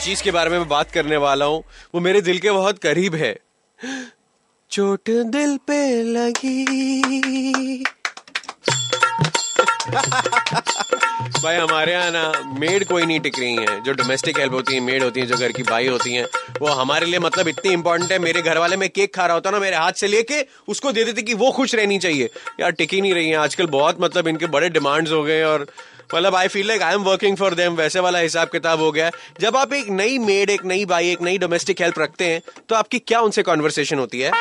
चीज़ के बारे में मैं बात करने वाला हूँ। वो मेरे दिल के बहुत करीब है। चोट दिल पे लगी। भाई, हमारे यहाँ ना मेड कोई नहीं टिक रही है। जो डोमेस्टिक हेल्प होती है मेड होती है, जो घर की बाई होती है, वो हमारे लिए मतलब इतनी इंपॉर्टेंट है। मेरे घर वाले में केक खा रहा होता ना, मेरे हाथ से लेके उसको दे देते कि वो खुश रहनी चाहिए। यार, टिकी नहीं रही है। आजकल बहुत मतलब इनके बड़े डिमांड्स हो गए और मतलब I feel like I am working for them वैसे वाला हिसाब किताब हो गया। जब आप एक नई मेड एक नई बाई, एक नई डोमेस्टिक हेल्प रखते हैं तो आपकी क्या उनसे कॉन्वर्सेशन होती है?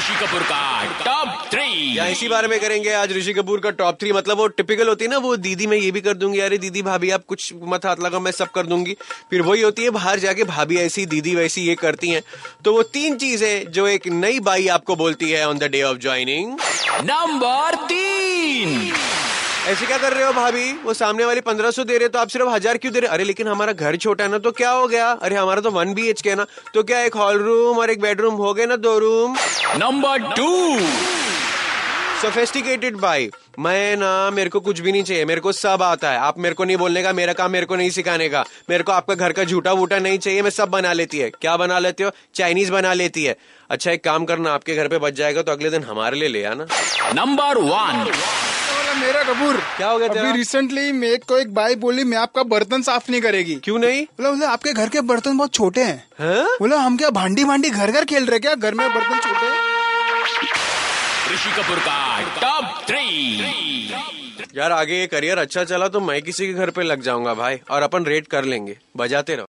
ऋषि कपूर का टॉप थ्री। या इसी बारे में करेंगे आज ऋषि कपूर का टॉप थ्री। मतलब वो टिपिकल होती है ना वो दीदी मैं ये भी कर दूँगी अरे दीदी भाभी आप कुछ मत हाथ लगा मैं सब कर दूँगी। फिर वही होती है बाहर जाके भाभी ऐसी दीदी वैसी ये करती है। तो वो तीन चीज़ें जो एक नई बाई आपको बोलती है on the day of joining number तीन। ऐसे क्या कर रहे हो भाभी? वो सामने वाली पंद्रह सौ दे रहे तो आप सिर्फ़ हज़ार क्यों दे रहे अरे, लेकिन हमारा घर छोटा है ना तो क्या हो गया? अरे, हमारा तो वन बी एच के ना तो क्या एक हॉल रूम और एक बेडरूम हो गए ना, दो रूम नंबर टू सोफेस्टिकेटेड बाई मैं ना मेरे को कुछ भी नहीं चाहिए. मेरे को सब आता है. आप मेरे को नहीं बोलने का मेरा काम मेरे को नहीं सिखाने का. मेरे को आपका घर का झूठा वूटा नहीं चाहिए मैं सब बना लेती है. क्या बना लेती हो? चाइनीज़ बना लेती है. अच्छा एक काम करना आपके घर पे बच जाएगा तो अगले दिन हमारे लिए ले आना. नंबर वन बोला मेरा कपूर क्या हो गया अभी रिसेंटली मेरे को एक बाई बोली मैं आपका बर्तन साफ़ नहीं करेगी. क्यों नहीं? बोला बोले आपके घर के बर्तन बहुत छोटे हैं. हाँ? बोला हम क्या भांडी भांडी घर घर खेल रहे क्या? घर में बर्तन छोटे हैं? ऋषि कपूर का टॉप थ्री। यार, आगे ये करियर अच्छा चला तो मैं किसी के घर पे लग जाऊँगा भाई, और अपन रेट कर लेंगे। बजाते रहो।